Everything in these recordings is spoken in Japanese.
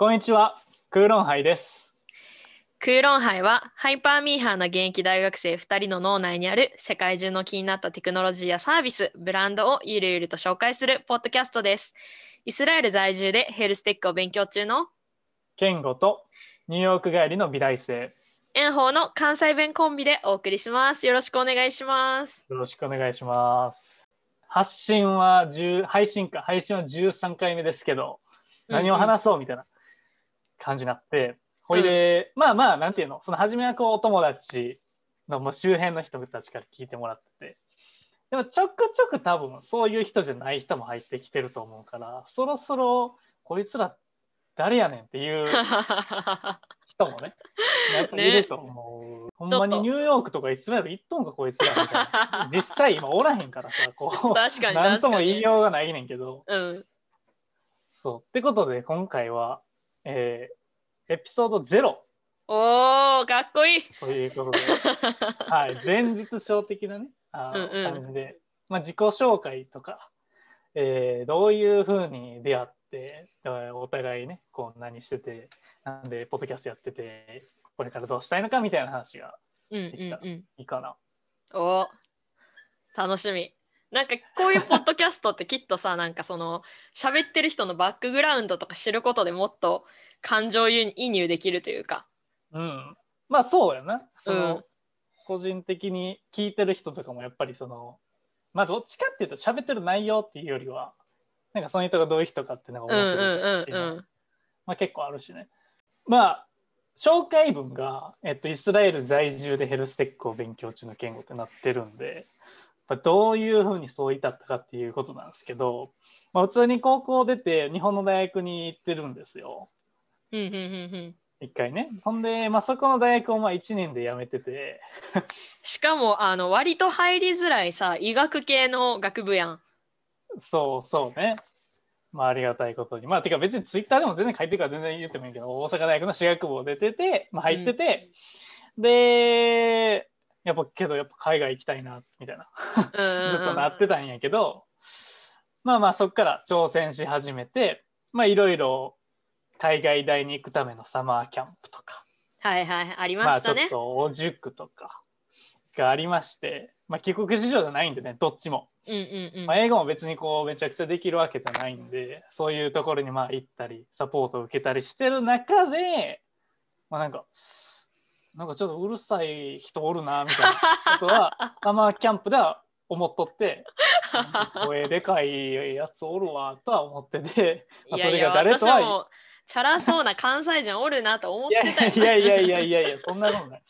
こんにちは、クーロンハイです。クーロンハイはハイパーミーハーな現役大学生2人の脳内にある世界中の気になったテクノロジーやサービス、ブランドをゆるゆると紹介するポッドキャストです。イスラエル在住でヘルステックを勉強中のケンゴとニューヨーク帰りの美大生。炎鵬の関西弁コンビでお送りします。よろしくお願いします。よろしくお願いします。発信は10、配信か、配信は13回目ですけど、何を話そうみたいな感じになって、ほいで、まあまあ、なんていうの、その初めはこう、お友達のもう周辺の人たちから聞いてもらってて、でもちょくちょく多分そういう人じゃない人も入ってきてると思うから、そろそろこいつら誰やねんっていう 人もね、やっぱいると思う。ほんまにニューヨークとかイスラエル行っとんかこいつらみたいな。実際今おらへんからさ、こう、確かになんとも言いようがないねんけど、うん。そう。ってことで今回は、えーエピソード0おー、かっこいい。ということで、はい、前日小的なね、あのうんうん感じで、まあ、自己紹介とか、えーどういうふうに出会って、えーお互いね、こう何してて、なんでポッドキャストやってて、これからどうしたいのかみたいな話がうんうんできたうん。いいかな。おー楽しみ。なんかこういうポッドキャストってきっとさなんかその喋ってる人のバックグラウンドとか知ることでもっと感情移入できるというか。うん。まあそうやな。その、うん個人的に聞いてる人とかもやっぱりその、まあどっちかっていうと喋ってる内容っていうよりは、なんかその人がどういう人かっていうのが面白いっていうのはうんうん。まあ結構あるしね。まあ、紹介文が、えっと、イスラエル在住でヘルステックを勉強中の言語ってなってるんで、まあどういうふうにそう至ったかっていうことなんですけど、まあ、普通に高校出て日本の大学に行ってるんですよ。うんうんうんうん一回ね。ほんで、まあ、そこの大学をまあ1年で辞めてて、しかもあの割と入りづらいさ医学系の学部やん。そうそうね。まあありがたいことに。まあてか別にツイッターでも全然書いてるから全然言ってもいいけど、大阪大学の私学部を出てて、まあ入ってて、で、やっぱけどやっぱ海外行きたいな、みたいな。うん ずっとなってたんやけど、まあまあそっから挑戦し始めて、まあいろいろ海外大に行くためのサマーキャンプとか、はいはいありまあちょっましたね。とお塾とかがありまして、まあ帰国子女じゃないんでね、どっちも。うんうんうんまあ、英語も別にこうめちゃくちゃできるわけじゃないんでそういうところにまあ行ったりサポートを受けたりしてる中で、まあ、なんかなんかちょっとうるさい人おるなみたいなことは サマーキャンプでは思っとって 声でかいやつおるわとは思ってて、まあ、それいやいやが誰とは私もチャラそうな関西人おるなと思ってたよ。いやいやいやいやいやそんなことない。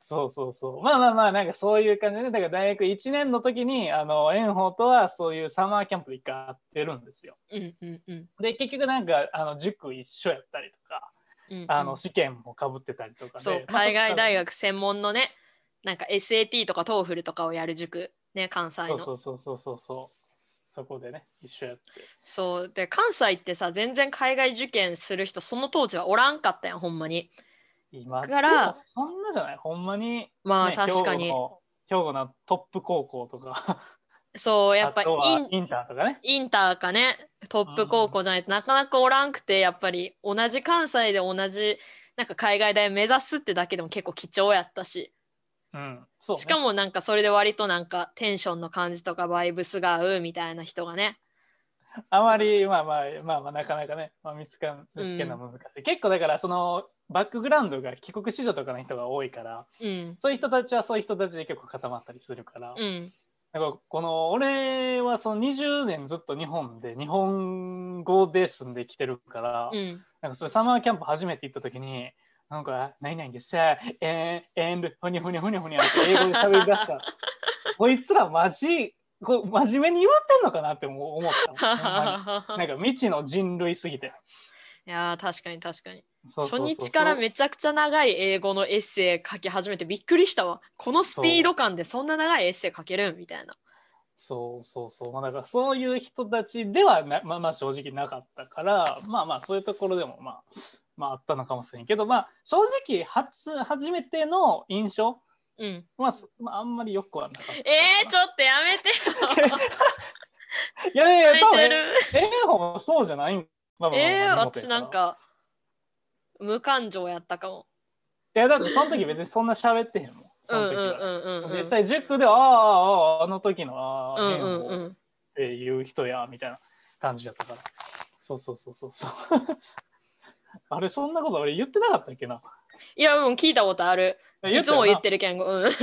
そうそうそう。まあまあまあ、なんかそういう感じで、だから大学1年の時に、あの、炎鵬とはそういうサマーキャンプで一回会ってるんですよ。うんうんうんで、結局なんか、あの、塾一緒やったりとか、うんうん。あの、試験もかぶってたりとかで。そうまあ海外大学学専門のねなんか SAT とか TOEFL とかをやる塾。ね関西の。そうそうそうそうそう。そこでね、一緒やって。そう。で関西ってさ全然海外受験する人その当時はおらんかったやんほんまに。今だからそんなじゃない？ほんまに、まあね確かに。兵庫の兵庫のトップ高校とか、そうやっぱインインターとかね。インターかねトップ高校じゃないとなかなかおらんくてやっぱり同じ関西で同じなんか海外大目指すってだけでも結構貴重やったしうん。そう、ね。しかもなんかそれで割となんかテンションの感じとかバイブスが合うみたいな人がねあまり、まあまあ、まあまあ、なかなかね、まあ、見つか見つけるのは難しい。結構だから、その、バックグラウンドが帰国子女とかの人が多いから、うんそういう人たちはそういう人たちで結構固まったりするから、うんだからこの、俺はその20年ずっと日本で、日本語で住んできてるから、うんなんかそれサマーキャンプ初めて行った時に、なんか、何々でさ、えー、エンド、ふにゃふにゃふにゃふにゃって英語で喋り出した。こいつらマジ、こう真面目に言わってんのかなって思思った。なんか未知の人類すぎて。いやー確かに確かに初日からめちゃくちゃ長い英語のエッセイ書き始めてびっくりしたわ。このスピード感でそんな長いエッセイ書けるみたいな。そうそうそう。まあ、だからそういう人たちではな、まあまあ正直なかったから、まあまあそういうところでもまあ、まああったのかもしれんけど、まあ正直初、初めての印象うん。は、すまあ、あんまりよくはなかった。えー、ちょっとやめてよ。いやいや多分ええ方もそうじゃない。んまあまあまあえー、まあ私なんか無感情やったかも。いやだってその時別にそんな喋ってへんもん。その時は。実際塾では、ああ、ああ、あの時の、ああ、うんうん。っていう人や、みたいな感じだったから。そうそうそうそうそう。あれ、そんなこと俺言ってなかったっけな？いや、もう聞いたことある。いつも言ってる。るけん。うん。い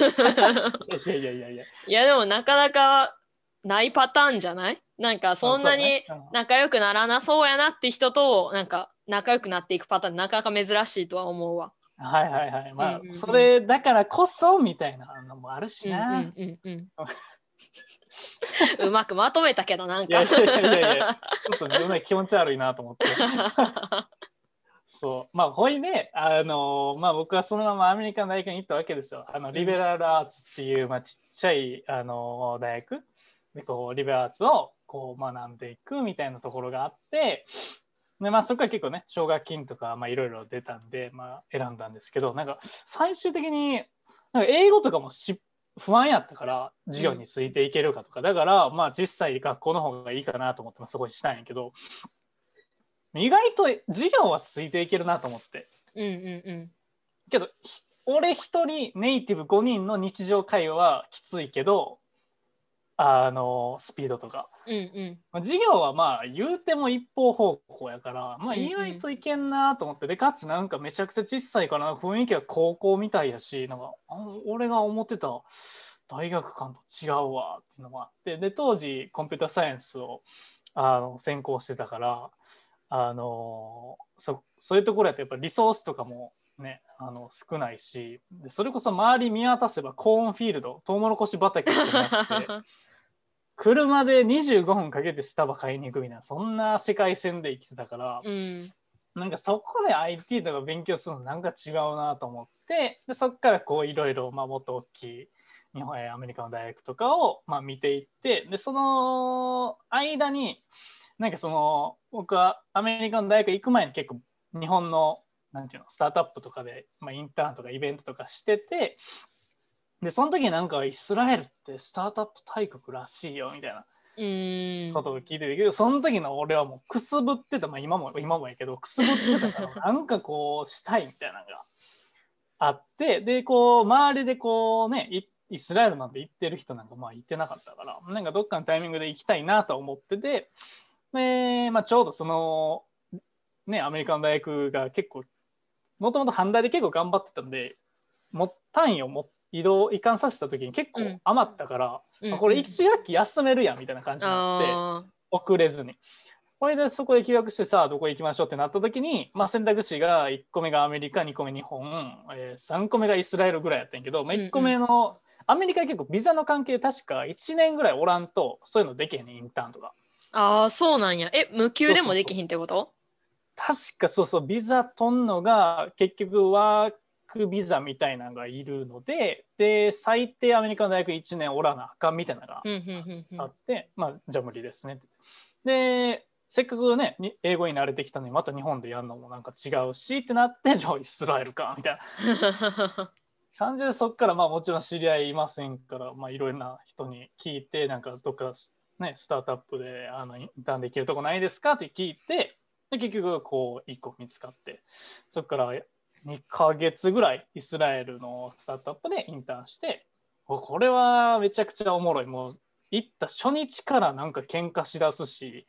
やいやいやいや。いや、でもなかなかないパターンじゃない？なんかそんなに仲良くならなそうやなって人となんか仲良くなっていくパターンなかなか珍しいとは思うわ。はいはいはい。まあ、うんうんうんそれだからこそみたいなのもあるしうんな。うんうんうん。うまくまとめたけどなんか。いやいやいやいやちょっと自分で気持ち悪いなと思って。そう。まあ、ほいで、あのまあ、僕はそのままアメリカの大学に行ったわけですよ。あのリベラルアーツっていう、まあ、ちっちゃい、あの大学でこうリベラルアーツをこう学んでいくみたいなところがあって、でまあ、そこから結構ね、奨学金とかまあいろいろ出たんで、まあ、選んだんですけど、なんか最終的になんか英語とかもし不安やったから授業についていけるかとか、だからまあ実際学校の方がいいかなと思って、まあ、そこにしたんやけど意外と授業はついていけるなと思ってうんうんうん。けどひ俺一人ネイティブ5人の日常会話はきついけどあのスピードとか、うんうん。まあ、授業はまあ言うても一方方向やから、まあ、うんうん意外といけんなと思って、でかつなんかめちゃくちゃ小さいから雰囲気は高校みたいやしなんかあ俺が思ってた大学館と違うわっていうのもあって。で当時コンピューターサイエンスをあの専攻してたからあのそそういうところやとやっぱリソースとかもねあの少ないし。でそれこそ周り見渡せばコーンフィールドトウモロコシ畑とかなって 車で25分かけてスタバ買いに行くみたいなそんな世界線で生きてたから、うん。なんかそこで IT とか勉強するのなんか違うなと思ってでそこからこういろいろまあもっと大きい日本やアメリカの大学とかをまあ見ていってでその間になんかその僕はアメリカの大学行く前に結構日本のなんていうのスタートアップとかで、まあ、インターンとかイベントとかしててでその時になんかイスラエルってスタートアップ大国らしいよみたいなうん。ことを聞いてるけど、その時の俺はもうくすぶってた、まあ、今も今もやけどくすぶってたから なんかこうしたいみたいなのがあってでこう周りでこうねいイスラエルなんて行ってる人なんかまあ行ってなかったからなんかどっかのタイミングで行きたいなと思っててで、まあ、ちょうどそのねアメリカの大学が結構もともと阪大で結構頑張ってたんでも単位をも移動移管させた時に結構うん余ったから、うんあこれ1学期休めるやんみたいな感じになって。あ遅れずに。これでそこで休学してさあどこ行きましょうってなった時に、まあ、選択肢が1個目がアメリカ2個目日本、えー3個目がイスラエルぐらいやったんやけど、まあ、1個目の、アメリカは結構ビザの関係確か1年ぐらいおらんとそういうのできへんねんインターンとか。あーそうなんや。え無給でもできひんってこと？確かそうそうビザ取んのが結局ワークビザみたいなのがいるのでで最低アメリカの大学1年おらなあかんみたいなのがあって、まあじゃあ無理ですね。でせっかくねに英語に慣れてきたのにまた日本でやるのもなんか違うしってなってじゃあイスラエルかみたいな 感じでそっからまあもちろん知り合いいませんからまあいろいろな人に聞いてなんかどっかねスタートアップであのインターンできるとこないですかって聞いてで結局こう1個見つかってそっから2ヶ月ぐらいイスラエルのスタートアップでインターンしておこれはめちゃくちゃおもろい。もう行った初日からなんか喧嘩しだすし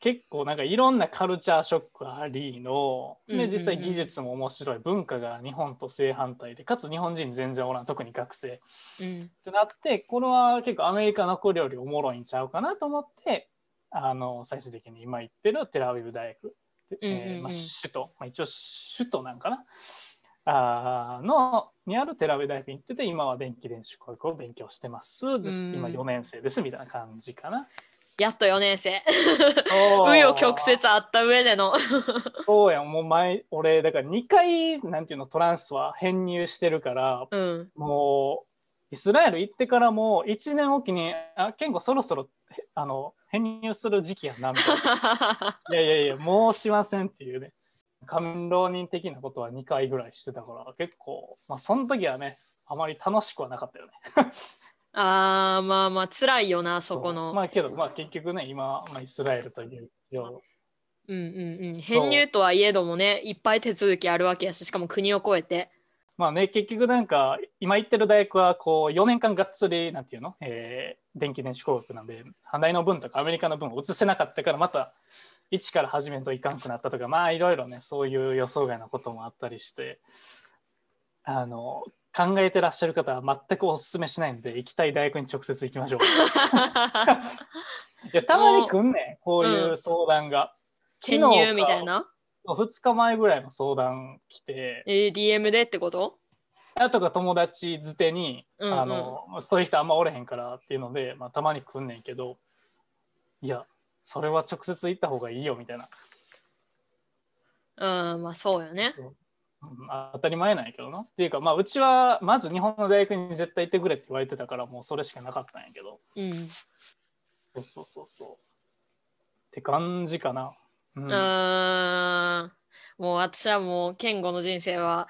結構なんかいろんなカルチャーショックありので実際技術も面白い。文化が日本と正反対でかつ日本人全然おらん。特に学生。うん。ってなってこれは結構アメリカの子よりおもろいんちゃうかなと思ってあの最終的に今行ってるテラアビブ大学、えまあ、首都、まあ、一応首都なんかな。あーのにあるテラアビブ大学に行ってて今は電気電子工学を勉強してます。今4年生ですみたいな感じかな。やっと4年生。紆紆余曲折あった上での。そうやん。もう前俺だから2回なんていうのトランスは編入してるからうん。もうイスラエル行ってからも1年おきに「あ健吾そろそろへあの編入する時期やな」みたいな「いやいやいやもうしません」っていうね。仮面浪人的なことは2回ぐらいしてたから結構まあその時はねあまり楽しくはなかったよね。あーまあまあ辛いよなそこの。まあけどまあ結局ね今、まあ、イスラエルといううんうんうん、編入とはいえどもねいっぱい手続きあるわけやししかも国を越えて。まあね、結局なんか、今行ってる大学は、こう、4年間がっつり、なんていうの、えー、電気電子工学なんで、反対の分とかアメリカの分を移せなかったから、また、一から始めんといかんくなったとか、まあ、いろいろね、そういう予想外のこともあったりして、あの、考えてらっしゃる方は全くお勧めしないんで、行きたい大学に直接行きましょう。いや、たまに来んねん、こういう相談が。編入みたいな？2日前ぐらいの相談来て、えー DM でってこと？あとか友達づてに、うんうん。あのそういう人あんまおれへんからっていうので、まあ、たまに来んねんけどいやそれは直接行った方がいいよみたいな、うんまあそうよね。うん当たり前なんやけどな。っていうかまあうちはまず日本の大学に絶対行ってくれって言われてたからもうそれしかなかったんやけど。うん。そうそうそうそう。って感じかな、うん。うーん。もう私はもう健吾の人生は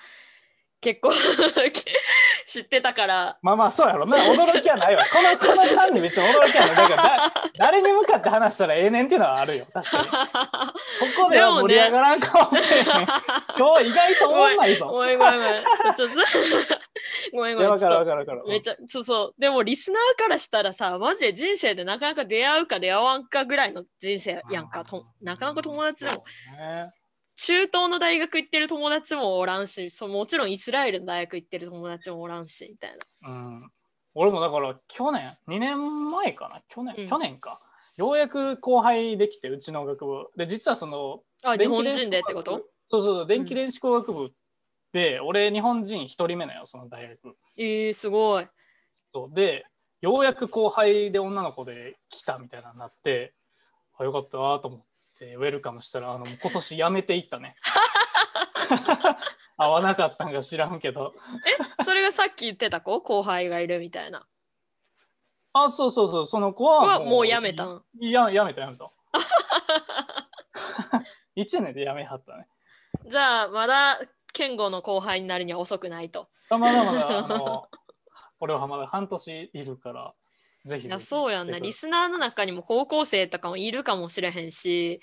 結構 知ってたから。まあまあそうやろな。驚きはないわ。このこの間に別に驚きはない。だからだ誰に向かって話したらええねんっていうのはあるよ。確かに。ここでは盛り上がらんかもしれへん、今日意外と思んないぞ。ごめんごめんごめん。ちょっとごめんごめん。ちょっとめっちゃそうそう。でもリスナーからしたらさマジで人生でなかなか出会うか出会わんかぐらいの人生やんか。となかなか友達でも。ね中東の大学行ってる友達もおらんしそうもちろんイスラエルの大学行ってる友達もおらんしみたいな。うん、俺もだから去年2年前かな？去年、うん。去年か。ようやく後輩できてうちの学部。で実はそのあ日本人でってこと？そうそうそう電気電子工学部で、俺日本人1人目なよその大学。えー、すごい。そう。でようやく後輩で女の子で来たみたいなのになってあよかったなと思ってウェルカムしたらあの今年辞めていったね。合わなかったんか知らんけど。それがさっき言ってた子？後輩がいるみたいな。あそうそうそう。その子ははもう辞めたん？いや辞めた辞めた。1年で辞めはったね。じゃあまだ健吾の後輩になるには遅くないと。あまだまだあの 俺はまだ半年いるからぜひいやそうやんなリスナーの中にも高校生とかもいるかもしれへんし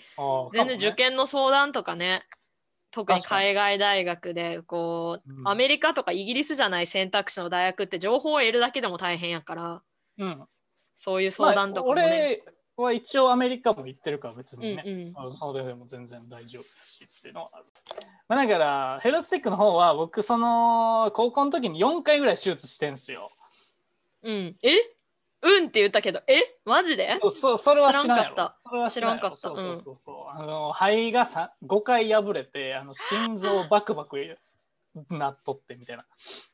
全然受験の相談とかね特に海外大学でこう、うん。アメリカとかイギリスじゃない選択肢の大学って情報を得るだけでも大変やから。うん。そういう相談とかもまあね、俺は一応アメリカも行ってるから別にね、うんうん。そそれでも全然大丈夫だしっていうのはある。まあ、だからヘルステックの方は僕その高校の時に4回ぐらい手術してんすよ。うん。え？うんって言ったけどえ？マジで？そうそうそれは知らんかった。それは知らんかった。そうそうそうそう、あの肺がさ5回破れてあの心臓バクバクなっとってみたいな。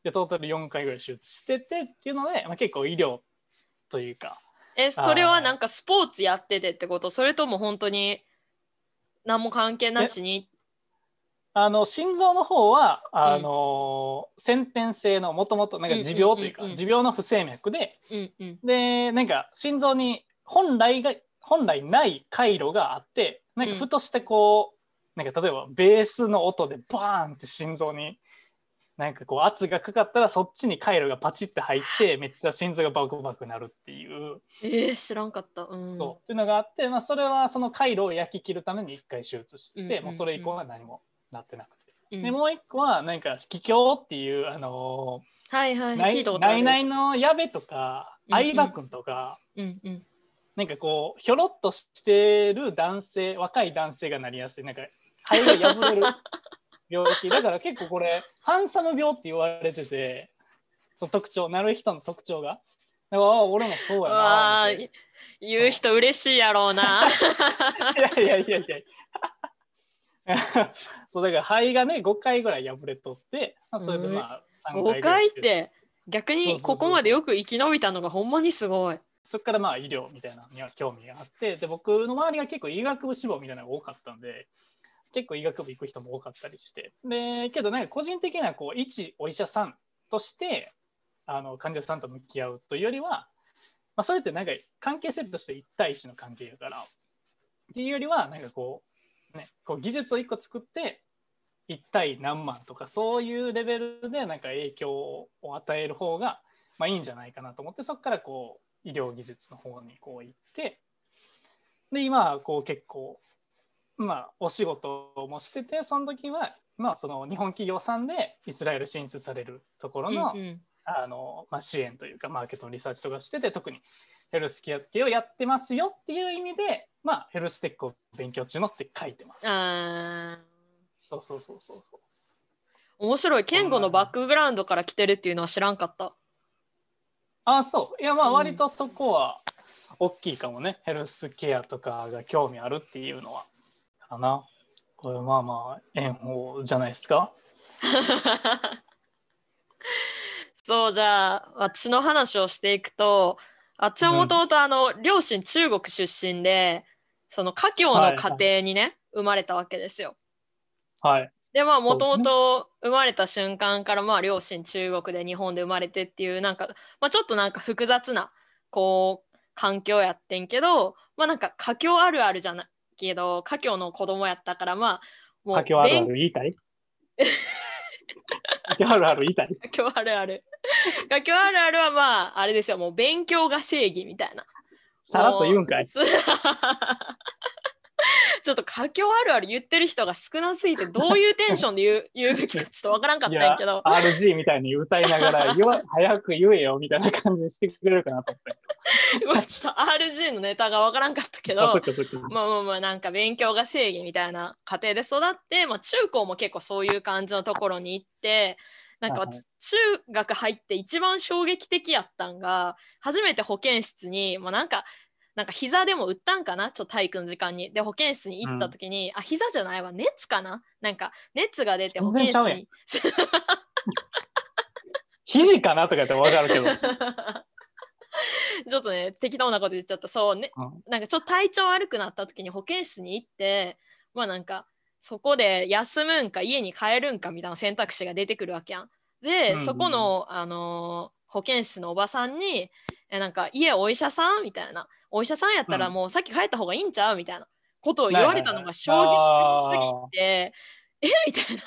でトータル4回ぐらい手術しててっていうので、まあ、結構医療というか。えそれはなんかスポーツやっててってこと？それとも本当に何も関係なしにあの心臓の方はあの、先天性のもともとなんか持病というか、うん。うんうんうん持病の不整脈でうんうん。でなんか心臓に本来が本来ない回路があってなんかふとしてこう、なんか例えばベースの音でバーンって心臓になんかこう圧がかかったらそっちに回路がパチって入ってめっちゃ心臓がバクバクなるっていう、えー、知らんかった。うん。そう。っていうのがあって、まあ、それはその回路を焼き切るために一回手術して、うんうんうん。もうそれ以降は何もなってなくて。うん。でもう一個はなんか気境っていうあのはいはい聞いたことある。いないの矢部とか相葉君とか、うんうん。なんかこうひょろっとしてる男性若い男性がなりやすい。なんか肺が破れる病気。だから結構これハンサム病って言われててその特徴なる人の特徴が。だからあ俺もそうやなー言う人嬉しいやろうな。いやいやいやいやそうだから肺がね5回ぐらい破れとって、まあ、それでまあ3 5ぐらい回って逆にここまでよく生き延びたのがほんまにすごい。そこからまあ医療みたいなのには興味があってで僕の周りが結構医学部志望みたいなのが多かったんで結構医学部行く人も多かったりして。でけどなんか個人的にはこう一お医者さんとしてあの患者さんと向き合うというよりは、まあ、それってなんか関係性として1対1の関係だからっていうよりはなんかこう,、ね、こう技術を1個作って1対何万とかそういうレベルでなんか影響を与える方がまあいいんじゃないかなと思ってそこからこう医療技術の方にこう行ってで今はこう結構まあ、お仕事もしててその時は、まあ、その日本企業さんでイスラエル進出されるところの,、うんうん。あのまあ、支援というかマーケットのリサーチとかしてて特にヘルスケア系をやってますよっていう意味で、まあ、ヘルステックを勉強中のって書いてます。あーそうそうそうそうそう。面白い。健吾のバックグラウンドから来てるっていうのは知らんかった。あそういやまあうん割とそこは大きいかもね、ヘルスケアとかが興味あるっていうのはかなこれまあまあ縁法じゃないですか そうじゃあ私の話をしていくとあっちはもともとあの両親中国出身でその華僑の家庭にね、生まれたわけですよ。はい。でまあもともと生まれた瞬間からまあ両親中国で日本で生まれてっていうなんか、まあ、ちょっとなんか複雑なこう環境やってんけどまあなんか華僑あるあるじゃないけど華僑の子供やったからまあも華僑あるあ勉る言いたい？華僑あるある言いたい？華僑あるある。華僑あるあるはまああれですよもう勉強が正義みたいなさらっと言うんかい。ちょっと佳境あるある言ってる人が少なすぎてどういうテンションで言う 言うべきかちょっとわからんかったんやけど。RG みたいに歌いながら 早く言えよみたいな感じにしてくれるかなと思って。ちょっと RG のネタがわからんかったけあどまあまあまあなんか勉強が正義みたいな家庭で育って、まあ、中高も結構そういう感じのところに行ってなんか中学入って一番衝撃的やったんが初めて保健室に、まあ、なんかなんか膝でも打ったんかな？ちょっと体育の時間に。で保健室に行った時に、あ膝じゃないわ。熱かな？なんか熱が出て保健室に。肘かな？とか言って分かるけど。ちょっとね適当なこと言っちゃった。そうねうん。なんかちょっと体調悪くなった時に保健室に行ってまあなんかそこで休むんか家に帰るんかみたいな選択肢が出てくるわけやん。で、うんうんそこの、あのー保健室のおばさんに「えなんか家お医者さん?」みたいな「お医者さんやったらうん。もうさっき帰った方がいいんちゃう?」みたいな。ことを言われたのが衝あ撃的すぎて。え？みたいな。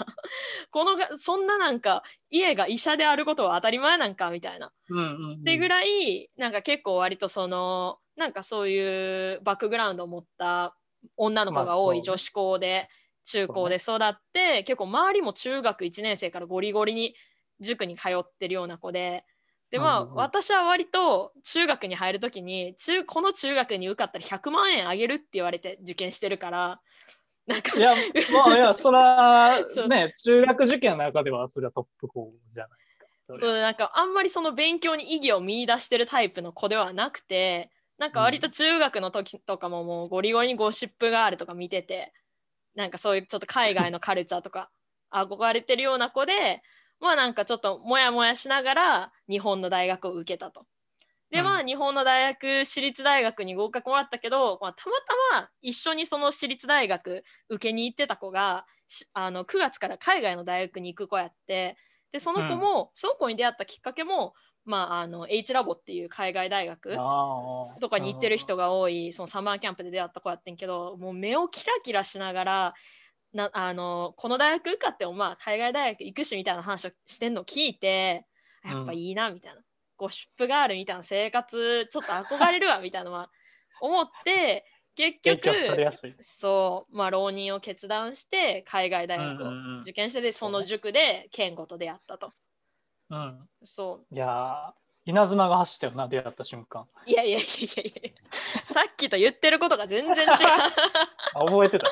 このがそんななんか家が医者であることは当たり前なんかみたいな。うんうんうん。ってぐらいなんか結構割とそのなんかそういうバックグラウンドを持った女の子が多い女子校で中高で育って、結構周りも中学1年生からゴリゴリに塾に通ってるような子で。でまあ、私は割と中学に入る時に中この中学に受かったら100万円あげるって言われて受験してるから。なんかいや、まあ、いや、そらね、中学受験の中では、それはトップ校じゃないですか。そうなんかあんまりその勉強に意義を見出してるタイプの子ではなくてなんか割と中学の時とかももうゴリゴリにゴシップガールとか見ててなんかそういうちょっと海外のカルチャーとか 憧れてるような子でまあなんかちょっとモヤモヤしながら日本の大学を受けたと。でまあ日本の大学私立大学に合格もらったけど、まあ、たまたま一緒にその私立大学受けに行ってた子がしあの9月から海外の大学に行く子やってでその子も、その子に出会ったきっかけも、まあ、あの H ラボっていう海外大学とかに行ってる人が多いそのサマーキャンプで出会った子やってんけどもう目をキラキラしながらなあのこの大学受かってもまあ海外大学行くしみたいな話をしてんのを聞いてやっぱいいなみたいな、ゴシップガールみたいな生活ちょっと憧れるわみたいなのは思って結影局。そうまあ浪人を決断して海外大学をうんうんうん受験してでその塾で健吾と出会ったとうん。そういやー、稲妻が走ったよな、出会った瞬間。いやいやいやいやいやさっきと言ってることが全然違う あ覚えてた。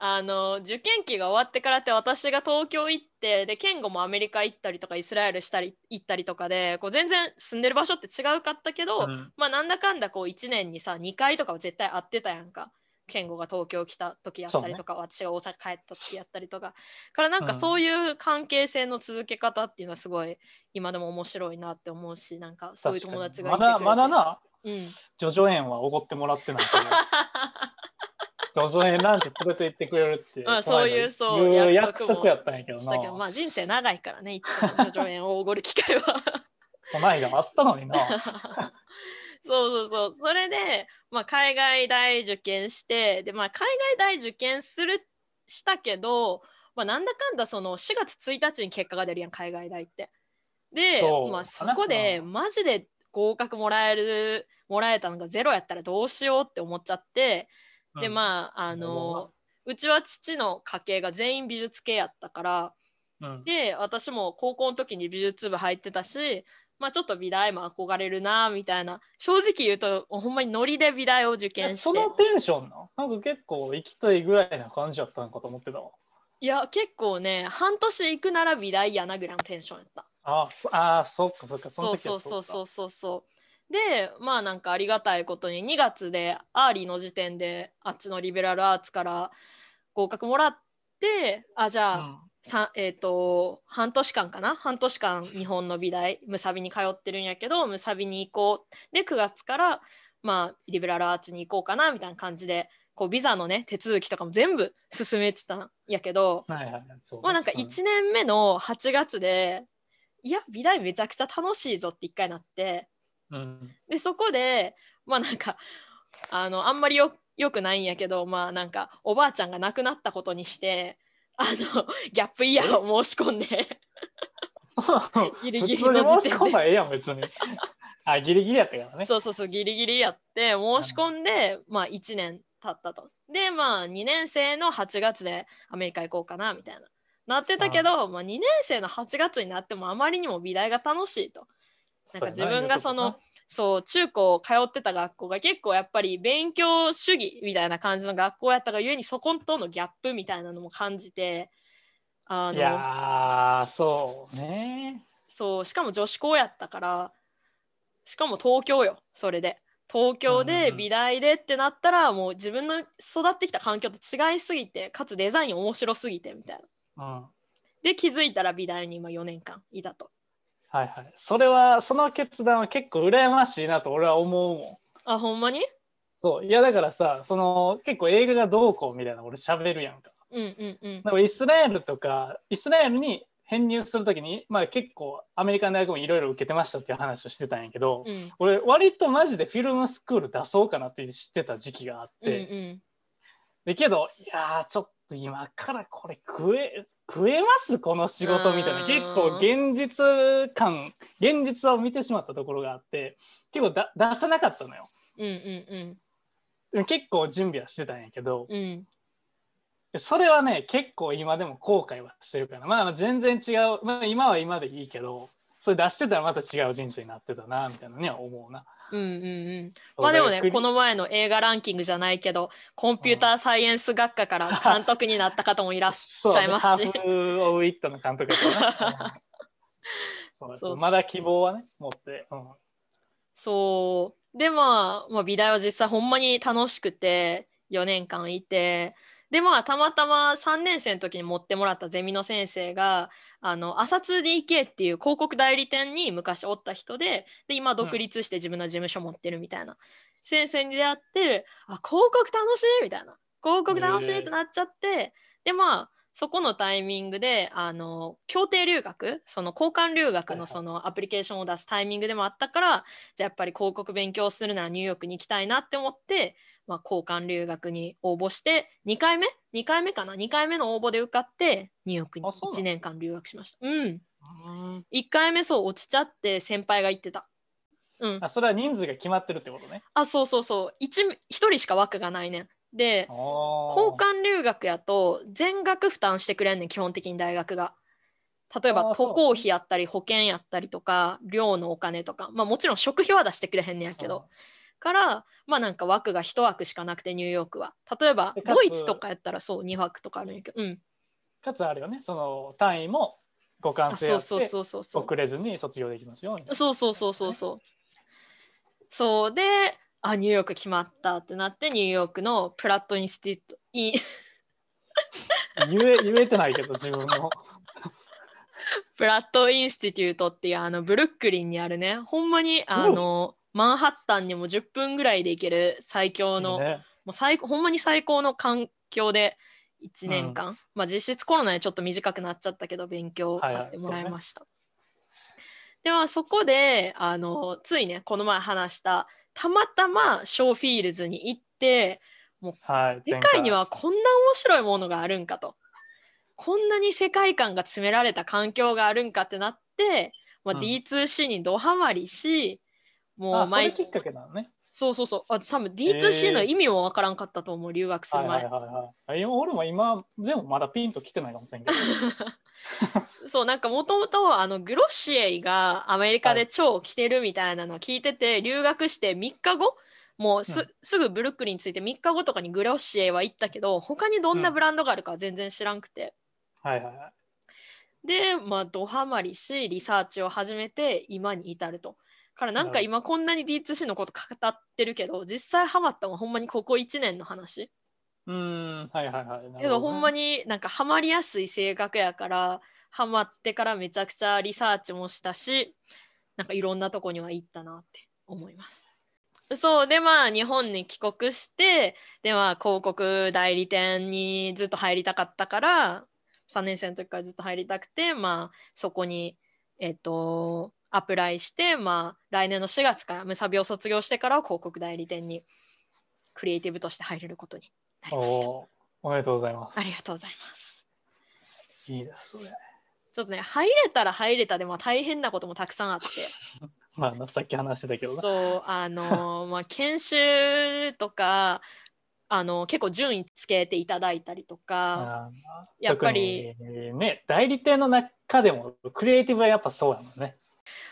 あの受験期が終わってからって私が東京行ってで健吾もアメリカ行ったりとかイスラエルしたり行ったりとかでこう全然住んでる場所って違うかったけど、うんまあなんだかんだこう1年にさ2回とかは絶対会ってたやんか健吾が東京来た時やったりとか、私が大阪帰った時やったりとか。からなんかうん。そういう関係性の続け方っていうのはすごい今でも面白いなって思うしなんかそういう友達がいてくれて。まだまだな、うん。ジョジョ園はおごってもらってないけど、ジョジョ園ランチ連れて行ってくれるって、まあこの間そういうそういう約束やったんやけどな。まあ人生長いからねいつも。叙々苑をおごる機会は。この間あったのにな。そうそうそうそれで、まあ、海外大受験してで、まあ、海外大受験するしたけど、まあ、なんだかんだその4月1日に結果が出るやん海外大って。でそうまあ、そこでうんマジで合格もらえるもらえたのがゼロやったらどうしようって思っちゃってであ、まああのどうちは父の家系が全員美術系やったからうん。で私も高校の時に美術部入ってたしまあちょっと美大も憧れるなみたいな。正直言うとほんまにノリで美大を受え験して。そのテンションななんか結構行きたいぐらいな感じだったのかと思ってたわ。いや結構ね半年行くなら美大やなぐらいのテンションやった。ああー、そっかそっか、そのそうそうそうそうそうそう。でまあなんかありがたいことに2月でアーリーの時点であっちのリベラルアーツから合格もらってあじゃあ、か。さえっ、と半年間かな？半年間日本の美大ムサビに通ってるんやけどムサビに行こうで9月からまあリベラルアーツに行こうかなみたいな感じでこうビザのね手続きとかも全部進めてたんやけどうん。はいはいまあなんか1年目の8月で、いや美大めちゃくちゃ楽しいぞって一回なってうん。でそこでまあなんかあのあんまりよよくないんやけどまあなんかおばあちゃんが亡くなったことにしてあのギャップイヤーを申し込んで。ギリギリの時点で。込んだらええやん、別に。あ、ギリギリやったからね。そうそうそうギリギリやって申し込んで、まあ1年経ったと。でまあ2年生の8月でアメリカ行こうかなみたいな。なってたけど、まあ、2年生の8月になってもあまりにも美大が楽しいと。なんか自分がそのそう中高通ってた学校が結構やっぱり勉強主義みたいな感じの学校やったがゆえにそことのギャップみたいなのも感じてあのいやー、そうね。そうしかも女子校やったからしかも東京よそれで東京うんうんうんで美大でってなったらもう自分の育ってきた環境と違いすぎてかつデザイン面白すぎてみたいなうん。で気づいたら美大に今4年間いたとはいはい。それは、その決断は結構羨ましいなと俺は思うもん。あほんまに？そう。いやだからさ、その結構映画がどうこうみたいな俺喋るやんか。うんうんうんだからイスラエルとか、イスラエルに編入するときに、まあ結構アメリカの大学もいろいろ受けてましたっていう話をしてたんやけど、うん俺割とマジでフィルムスクール出そうかなって知ってた時期があっうんうて、んだけど、いやーちょっと今からこれ食え、食えます？この仕事みたいな、うん。結構現実感、現実を見てしまったところがあって、結構だ出さなかったのよ。うんうんでも結構準備はしてたんやけど、うん。うんそれはね、結構今でも後悔はしてるから、まあ全然違う、まあ今は今でいいけど、それ出してたらまた違う人生になってたな、みたいなね、思うな。うんうんうん。まあでもねこの前の映画ランキングじゃないけどコンピューターサイエンス学科から監督になった方もいらっしゃいますし、そうねットの監督な。そうまだ希望はね、持って。うん。そう。でまあ、まあ、美大は実際ほんまに楽しくて4年間いてでまあたまたま3年生の時に持ってもらったゼミの先生があの朝 2DK っていう広告代理店に昔おった人でで今独立して自分の事務所持ってるみたいな、先生に出会ってあ広告楽しいみたいな。広告楽しいってなっちゃって、でまあそこのタイミングであの協定留学その交換留学はいはいのそのアプリケーションを出すタイミングでもあったから、じゃあやっぱり広告勉強するならニューヨークに行きたいなって思って、まあ、交換留学に応募して2回目 ?2 回目かな ?2 回目の応募で受かってニューヨークにあそうなの1年間留学しました。うん。うん1回目そう落ちちゃって先輩が言ってた。うん。あそれは人数が決まってるってことね。あ、そうそうそう。1, 一人しか枠がないねん。で、交交換留学やと全額負担してくれんねん基本的に大学が。例えば渡航費やったり保険やったりとか寮のお金とか。まあもちろん食費は出してくれへんねんやけど。からまあなんか枠が1枠しかなくてニューヨークは。例えばドイツとかやったらそう2枠とかあるんやけど。うん。かつあるよね、その単位も互あ換性あっ遅れずに卒業できますよ。みたいな。そうそうそうそうそう。そう。であニューヨーク決まったってなってニューヨークのプラットインスティット。イン 言え言えてないけど自分も。ブラッドインスティテュートっていうあのブルックリンにあるね。ほんまにあの、マンハッタンにも10分ぐらいで行ける最強のいいね。もう最高ほんまに最高の環境で1年間、まあ実質コロナでちょっと短くなっちゃったけど勉強させてもらいました。ではそこであのついねこの前話したたまたまショーフィールズに行ってはい、世界にはこんな面白いものがあるんかとこんなに世界観が詰められた環境があるんかってなって、まあ、うん D2C にドハマりし、前回あそれもう毎きっかけなのね。そうそうそう。あ多分 D2C の意味もわからんかったと思う、留学する前。はいはいはいはい。今俺も今でもまだピンと来てないかもしれんけど。そうなんかもともとあのグロッシエイがアメリカで超来てるみたいなのを聞いてて、留学して3日後もうす,、うんすぐブルックリンについて3日後とかにグロッシエイは行ったけど他にどんなブランドがあるかは全然知らんくて、はいはいはい。でまあドハマりしリサーチを始めて今に至ると。からなんか今こんなに D2C のこと語ってるけど実際ハマったのはほんまにここ1年の話。うん、はいはいはい。けどほんまに。なんかハマりやすい性格やからハマってからめちゃくちゃリサーチもしたしなんかいろんなとこには行ったなって思います。そうでまあ日本に帰国してでまあ広告代理店にずっと入りたかったから3年生の時からずっと入りたくてまあそこにえっとアプライしてまあ来年の4月からムサビを卒業してから広告代理店にクリエイティブとして入れることになりました。おーおめでとうございますあ。りがとうございます。いいですね。ちょっとね、入れたら入れたで、まあ、大変なこともたくさんあって、まあ、さっき話してたけどな。そう、あのー まあ、研修とか、あの結構順位つけていただいたりとか、やっぱりね、代理店の中でもクリエイティブはやっぱそうやもんね。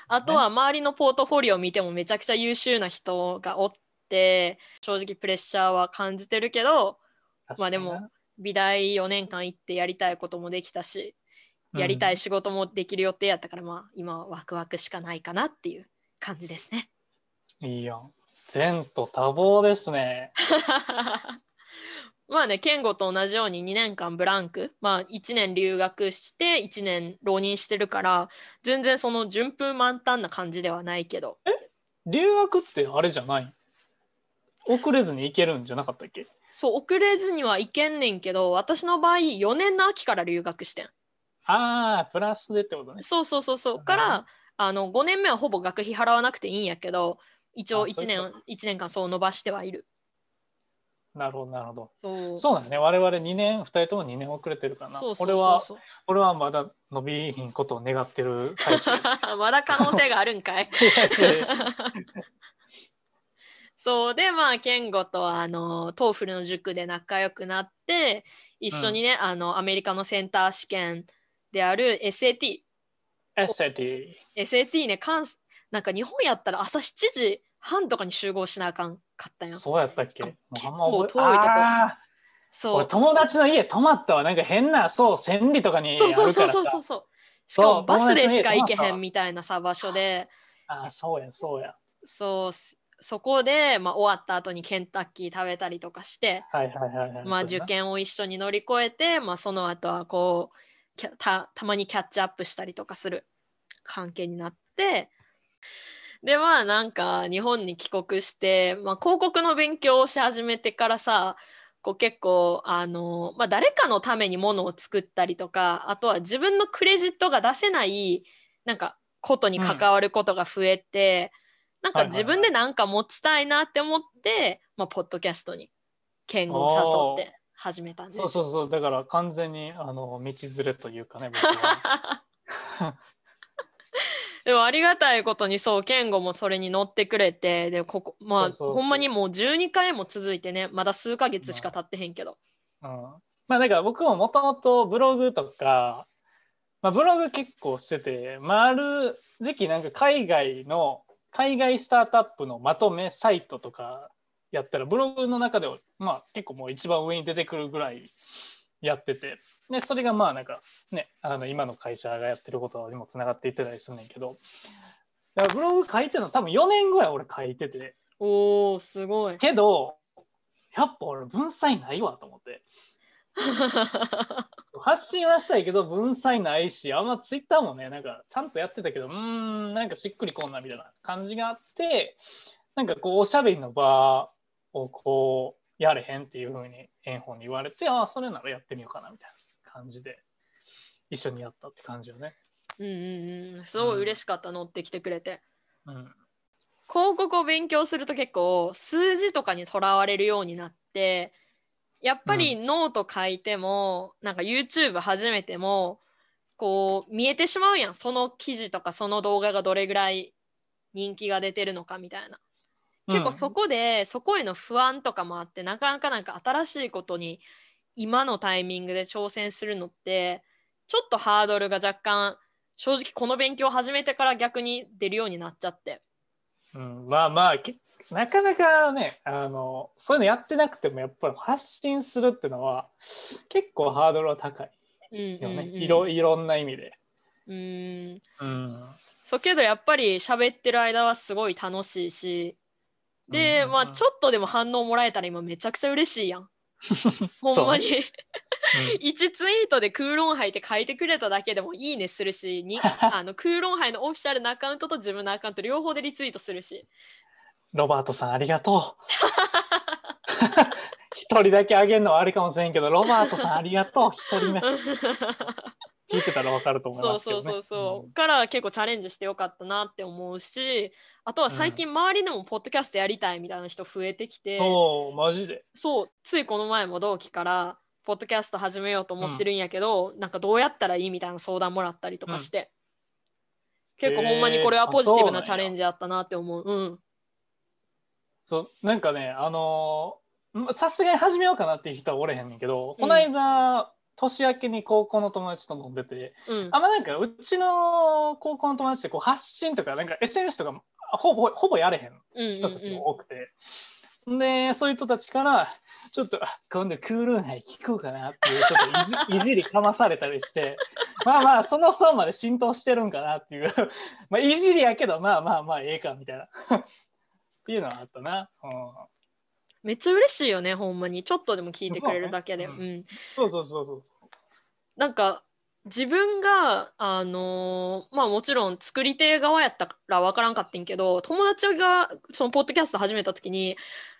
あとは周りのポートフォリオを見てもめちゃくちゃ優秀な人がおって、正直プレッシャーは感じてるけど、まあでも美大4年間行ってやりたいこともできたし、やりたい仕事もできる予定やったから、まあ今はワクワクしかないかなっていう感じですね。いいやん。前途多忙ですね。まあね、健吾と同じように2年間ブランク、まあ1年留学して1年浪人してるから、全然その順風満帆な感じではないけど、留学ってあれじゃない遅れずに行けるんじゃなかったっけ？そう、遅れずにはいけんねんけど、私の場合4年の秋から留学してん。ああ、プラスでってことね。そうそうそうそう。うんから、あの5年目はほぼ学費払わなくていいんやけど、一応1あそういう年一年間そう伸ばしてはいる。なるほど、なるほど。そうそうだね。我々2年、2人とも2年遅れてるかな。そうそう俺は、そう俺はまだ伸びひんことを願ってる まだ可能性があるんかい そうでまあ健吾とあのトーフルの塾で仲良くなって一緒にね、あのアメリカのセンター試験である SAT SAT。SAT ね関なんか日本やったら朝7時半とかに集合しなあかんかったんよ。そうやったっけ？もう結構遠いとこ。そう。俺友達の家泊まったわ。なんか変な、そう、千里とかにそう。そうそうそうそう。そうしかもバスでしか行けへんみたいなさ場所で。ああ、そうや、そうや。そうすそこで、まあ、終わった後にケンタッキー食べたりとかしてはいはいはいはい。まあ、受験を一緒に乗り越えて、まあ、その後はこうたたまにキャッチアップしたりとかする関係になってでまあなんか日本に帰国して、まあ、広告の勉強をし始めてからさこう結構あの、まあ、誰かのためにものを作ったりとかあとは自分のクレジットが出せないなんかことに関わることが増えて、なんか自分で何か持ちたいなって思って、まあ、ポッドキャストに健吾を誘って始めたんですそうそうそう。だから完全に、あの、道連れというかね、僕は。でもありがたいことにそう健吾もそれに乗ってくれてでここまあほんまにもう12回も続いてねまだ数ヶ月しか経ってへんけど、うん。まあ、だから僕ももともとブログとか、まあ、ブログ結構してて、まあ、ある時期なんか海外の、海外スタートアップのまとめサイトとかやったら、ブログの中では、まあ結構もう一番上に出てくるぐらいやってて、で、それがまあなんかね、あの今の会社がやってることにもつながっていってたりするねんけど、だからブログ書いてるの多分4年ぐらい俺書いてて、おーすごいけど、やっぱ俺文才ないわと思って。発信はしたいけど文才ないしあんまツイッターもねなんかちゃんとやってたけどうーんなんかしっくりこんなみたいな感じがあってなんかこうおしゃべりの場をこうやれへんっていうふうに炎鵬に言われてああそれならやってみようかなみたいな感じで一緒にやったって感じよね。うんうんうんすごい嬉しかった乗ってきてくれてうん、広告を勉強すると結構数字とかにとらわれるようになってやっぱりノート書いても、なんか YouTube 始めてもこう見えてしまうやん。その記事とかその動画がどれぐらい人気が出てるのかみたいな。結構そこで、そこへの不安とかもあってなかなかなんか新しいことに今のタイミングで挑戦するのってちょっとハードルが若干正直この勉強を始めてから逆に出るようになっちゃって。うん、まあまあけなかなかねあのそういうのやってなくてもやっぱり発信するっていうのは結構ハードルは高いうんうんよね、うん。いろいろんな意味で。うん。うん。そうけどやっぱり喋ってる間はすごい楽しいし。で、うんまあちょっとでも反応もらえたら今めちゃくちゃ嬉しいやん。ほんまに。1 ツイートでクーロンハイって書いてくれただけでもいいねするしに あのクーロンハイのオフィシャルなアカウントと自分のアカウント両方でリツイートするしロバートさんありがとう。一人だけあげるのはあれかもしれんけどロバートさんありがとう。一人目。聞いてたらわかると思いそうますけど、ね、そうそうそう、から結構チャレンジしてよかったなって思うしあとは最近周りでもポッドキャストやりたいみたいな人増えてきて、うん、マジで。そうついこの前も同期からポッドキャスト始めようと思ってるんやけど、なんかどうやったらいいみたいな相談もらったりとかして、結構ほんまにこれはポジティブなチャレンジやったなって思う。うんそうなんかねあのーさすがに始めようかなっていう人はおれへんねんけど、この間年明けに高校の友達と飲んでてうん。あんまなんかうちの高校の友達ってこう発信とかなんか SNS とかほぼほぼやれへん人たちが多くて、でそういう人たちからちょっとあ今度クールーンハイ聞こうかなっていうちょっといじ いじりかまされたりしてまあまあその層まで浸透してるんかなっていう。まあいじりやけどまあまあまあええかみたいなっていうのはあったな、うん、めっちゃ嬉しいよねほんまに。ちょっとでも聞いてくれるだけで。そううん。そうそうそうそう。なんか自分があのーまあもちろん作り手側やったから分からんかったんけど友達がそのポッドキャスト始めた時に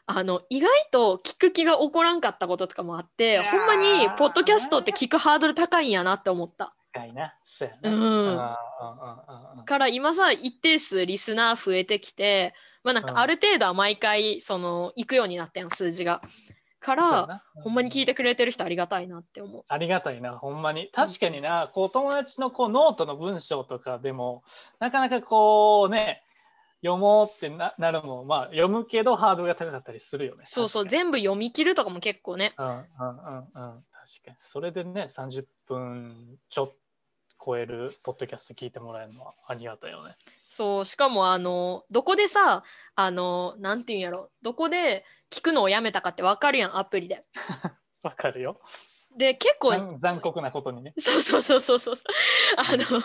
あの意外と聞く気が起こらんかったこととかもあってほんまにポッドキャストって聞くハードル高いんやなって思った。深いなそうやな、うんうんうんうんうんから今さ一定数リスナー増えてきて、まあ、なんうんかある程度は毎回その行くようになったやん数字が。からそうやなほんまに聞いてくれてる人ありがたいなって思う。ありがたいな、ほんまに。確かにな、こう友達のこうノートの文章とかでも、なかなかこうね、読もうってななるのも、まあ読むけどハードルが高かったりするよね。そうそう全部読み切るとかも結構ね。うんうんうんうん。確かに。それでね、30分ちょっと超えるポッドキャスト聞いてもらえるのはありがたいよね。そうしかもあのどこでさあのなんていうんやろどこで聞くのをやめたかってわかるやんアプリで。わかるよ。で結構残残酷なことにね。そうそうそうそうそうあの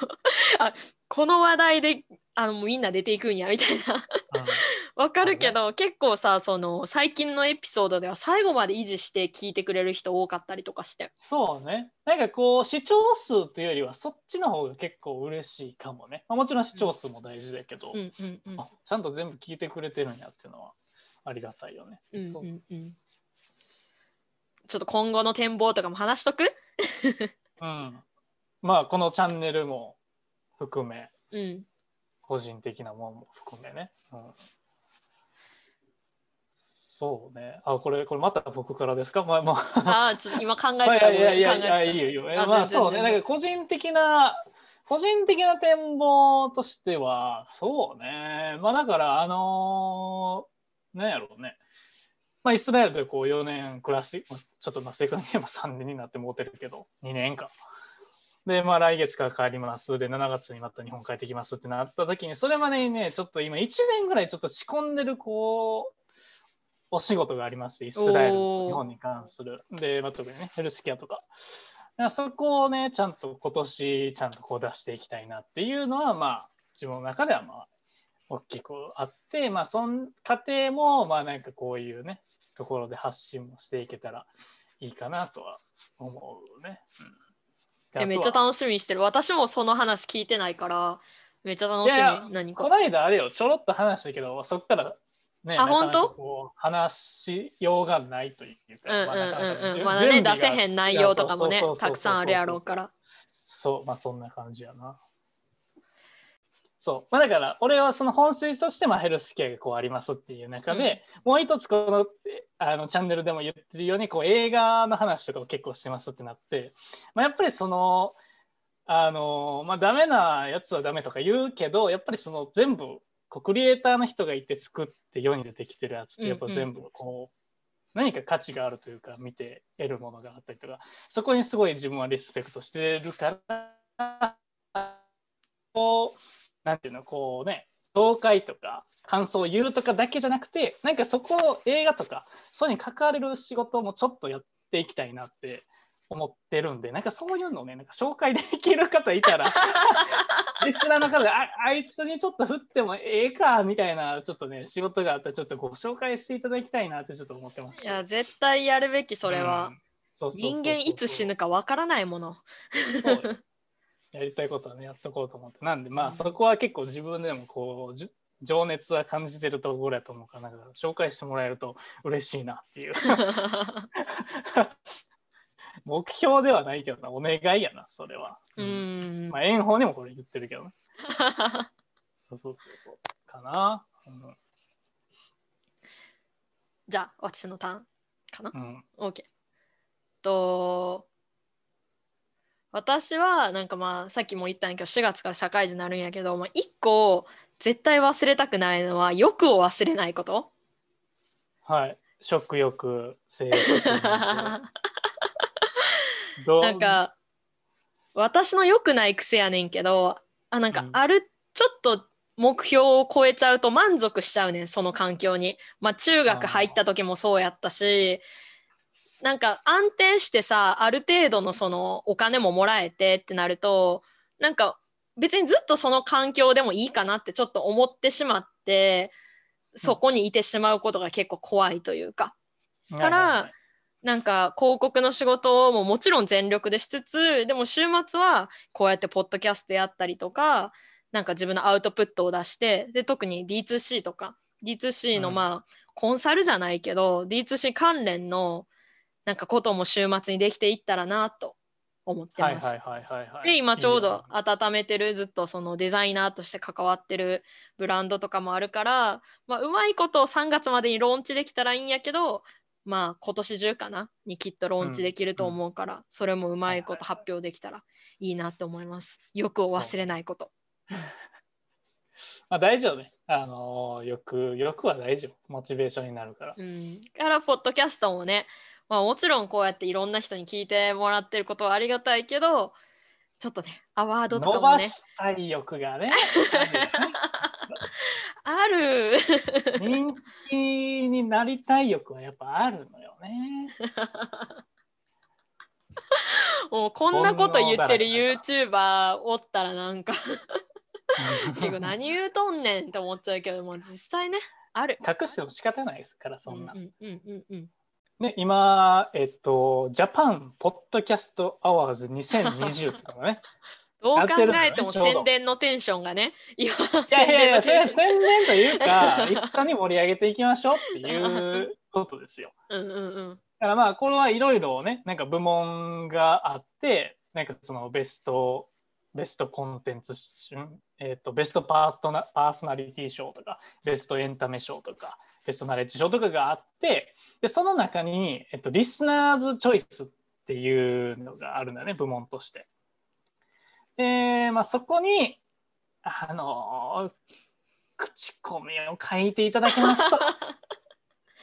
あこの話題であのみんな出ていくんやみたいなうんわかるけど、結構さその最近のエピソードでは最後まで維持して聞いてくれる人多かったりとかしてそうね。なんかこう視聴数というよりはそっちの方が結構嬉しいかもね。まあ、もちろん視聴数も大事だけど、うんうんうんあちゃんと全部聞いてくれてるんやっていうのはありがたいよね。うんうんうんちょっと今後の展望とかも話しとく？うん。まあこのチャンネルも含めうん個人的なものも含めね。うん、そうね。あこれこれまた僕からですか？まあまあ。ああちょっと今考えてた やいやいや考えてたいやいいよいいよ。まあそうね。なんか個人的な個人的な展望としてはそうね。まあだからあのーなんやろうね。まあイスラエルでこう4年暮らしてちょっとまあ正確に言えば3年になってもうてるけど2年か。でまあ来月から帰りますで7月にまた日本帰ってきますってなった時にそれまでにねちょっと今1年ぐらいちょっと仕込んでるこうお仕事がありましてイスラエル日本に関する。で、まあ、特にねヘルスケアとか。そこをねちゃんと今年ちゃんとこう出していきたいなっていうのはまあ自分の中ではまあ大きくあってまあその過程もまあなんかこういうねところで発信もしていけたらいいかなとは思うね。うん。めっちゃ楽しみにしてる。私もその話聞いてないからめっちゃ楽しみ。いやいや何か。この間あれよちょろっと話したけどそっからねあ本当？こう話しようがないというか、うんうんまだね出せへん内容とかもねたくさんあるやろうから。そうまあそんな感じやな。そう。まあだから俺はその本筋としてまあヘルスケアがこうありますっていう中で、もう一つこのあのチャンネルでも言ってるようにこう映画の話とかを結構してますってなって、まあ、やっぱりそのあのまあダメなやつはダメとか言うけどやっぱりその全部こうクリエイターの人がいて作って世に出てきてるやつってやっぱ全部こう、何か価値があるというか見て得るものがあったりとかそこにすごい自分はリスペクトしてるからこうなんていうのこうね紹介とか感想を言うとかだけじゃなくてなんかそこを映画とかそういうのに関われる仕事もちょっとやっていきたいなって思ってるんでなんかそういうのをねなんか紹介できる方いたら リスナーの方でああいつにちょっと振ってもええかみたいなちょっとね仕事があったらちょっとご紹介していただきたいなってちょっと思ってました。いや絶対やるべきそれは、人間いつ死ぬかわからないもの。やりたいことはねやっとこうと思って。なんでまうん。あそこは結構自分でもこう情熱は感じてるところやと思うからなんか紹介してもらえると嬉しいなっていう 目標ではないけどな。お願いやなそれは、ううん。んまあ炎鵬にもこれ言ってるけどね。そうそうそうそう。かな。うん。じゃあ私のターンかな。うん。OK と私はなんかまあさっきも言ったんやけど4月から社会人になるんやけど、まあ、1個絶対忘れたくないのは欲を忘れないこと。はい。食欲性欲 なんか私の良くない癖やねんけどあなんかうんあるちょっと目標を超えちゃうと満足しちゃうねんその環境に。まあ中学入った時もそうやったしなんか安定してさある程度のそのお金ももらえてってなるとなんか別にずっとその環境でもいいかなってちょっと思ってしまってそこにいてしまうことが結構怖いというか。からなんか広告の仕事ももちろん全力でしつつでも週末はこうやってポッドキャストやったりとかなんか自分のアウトプットを出してで特に D2C とか D2C のうん。まあ、コンサルじゃないけど D2C 関連のなんかことも週末にできていったらなと思ってます。はいはいはいはいはい。で今ちょうど温めてるずっとそのデザイナーとして関わってるブランドとかもあるから、まあ、うまいことを3月までにローンチできたらいいんやけどまあ今年中かな？にきっとローンチできると思うから、それもうまいこと発表できたらいいなって思います。欲を忘れないこと。まあ大丈夫ね。あのー欲欲は大丈夫。モチベーションになるから。うん、からポッドキャストもね、まあ、もちろんこうやっていろんな人に聞いてもらってることはありがたいけどちょっとねアワードとか伸もねばしたい欲がね。ある人気になりたい欲はやっぱあるのよね。もうこんなこと言ってる YouTuber おったらなんか 結構何言うとんねんって思っちゃうけどもう実際ねある。隠しても仕方ないですから、そんな。うんうんうんうんね、今、えっと、ジャパンポッドキャストアワーズ2020とかもね。どう考えても宣伝のテンションがね今いやいやいや、宣伝のテンション宣伝というか、一緒に盛り上げていきましょうっていうことですよ。うんうんうんだからまあこれはいろいろねなんか部門があってなんかそのベストベストコンテンツ賞、えー、とベストパートナパーソナリティ賞とかベストエンタメ賞とかベストナレッジ賞とかがあってでその中に、えっと、リスナーズチョイスっていうのがあるんだね部門として。で、まあ、そこにあの口コミを書いていただけますと っ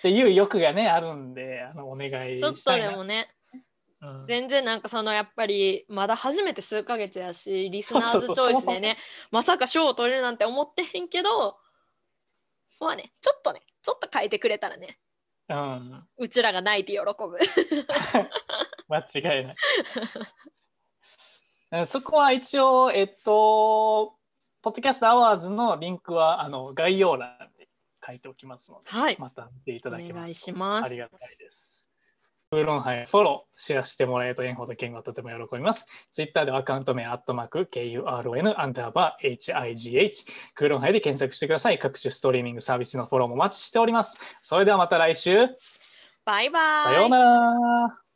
ていう欲がねあるんであのお願いちょっとでもねうん。全然なんかそのやっぱりまだ初めて数ヶ月やしリスナーズチョイスでねまさか賞を取れるなんて思ってへんけどまあねちょっとねちょっと変えてくれたらねうん、うちらが泣いて喜ぶ。間違いない。えそこは一応、えっと、ポッドキャストアワーズのリンクはあの概要欄に書いておきますので、はいまた見ていただけますとお願いしますありがたいです。ウーロンハイフォロー、シェアしてもらえると円ほど健がとても喜びます。ツイッターではアカウント名、アットマーク、KURON、アンダーバー、HIGH、クーロンハイで検索してください。各種ストリーミングサービスのフォローもお待ちしております。それではまた来週、バイバイさようなら。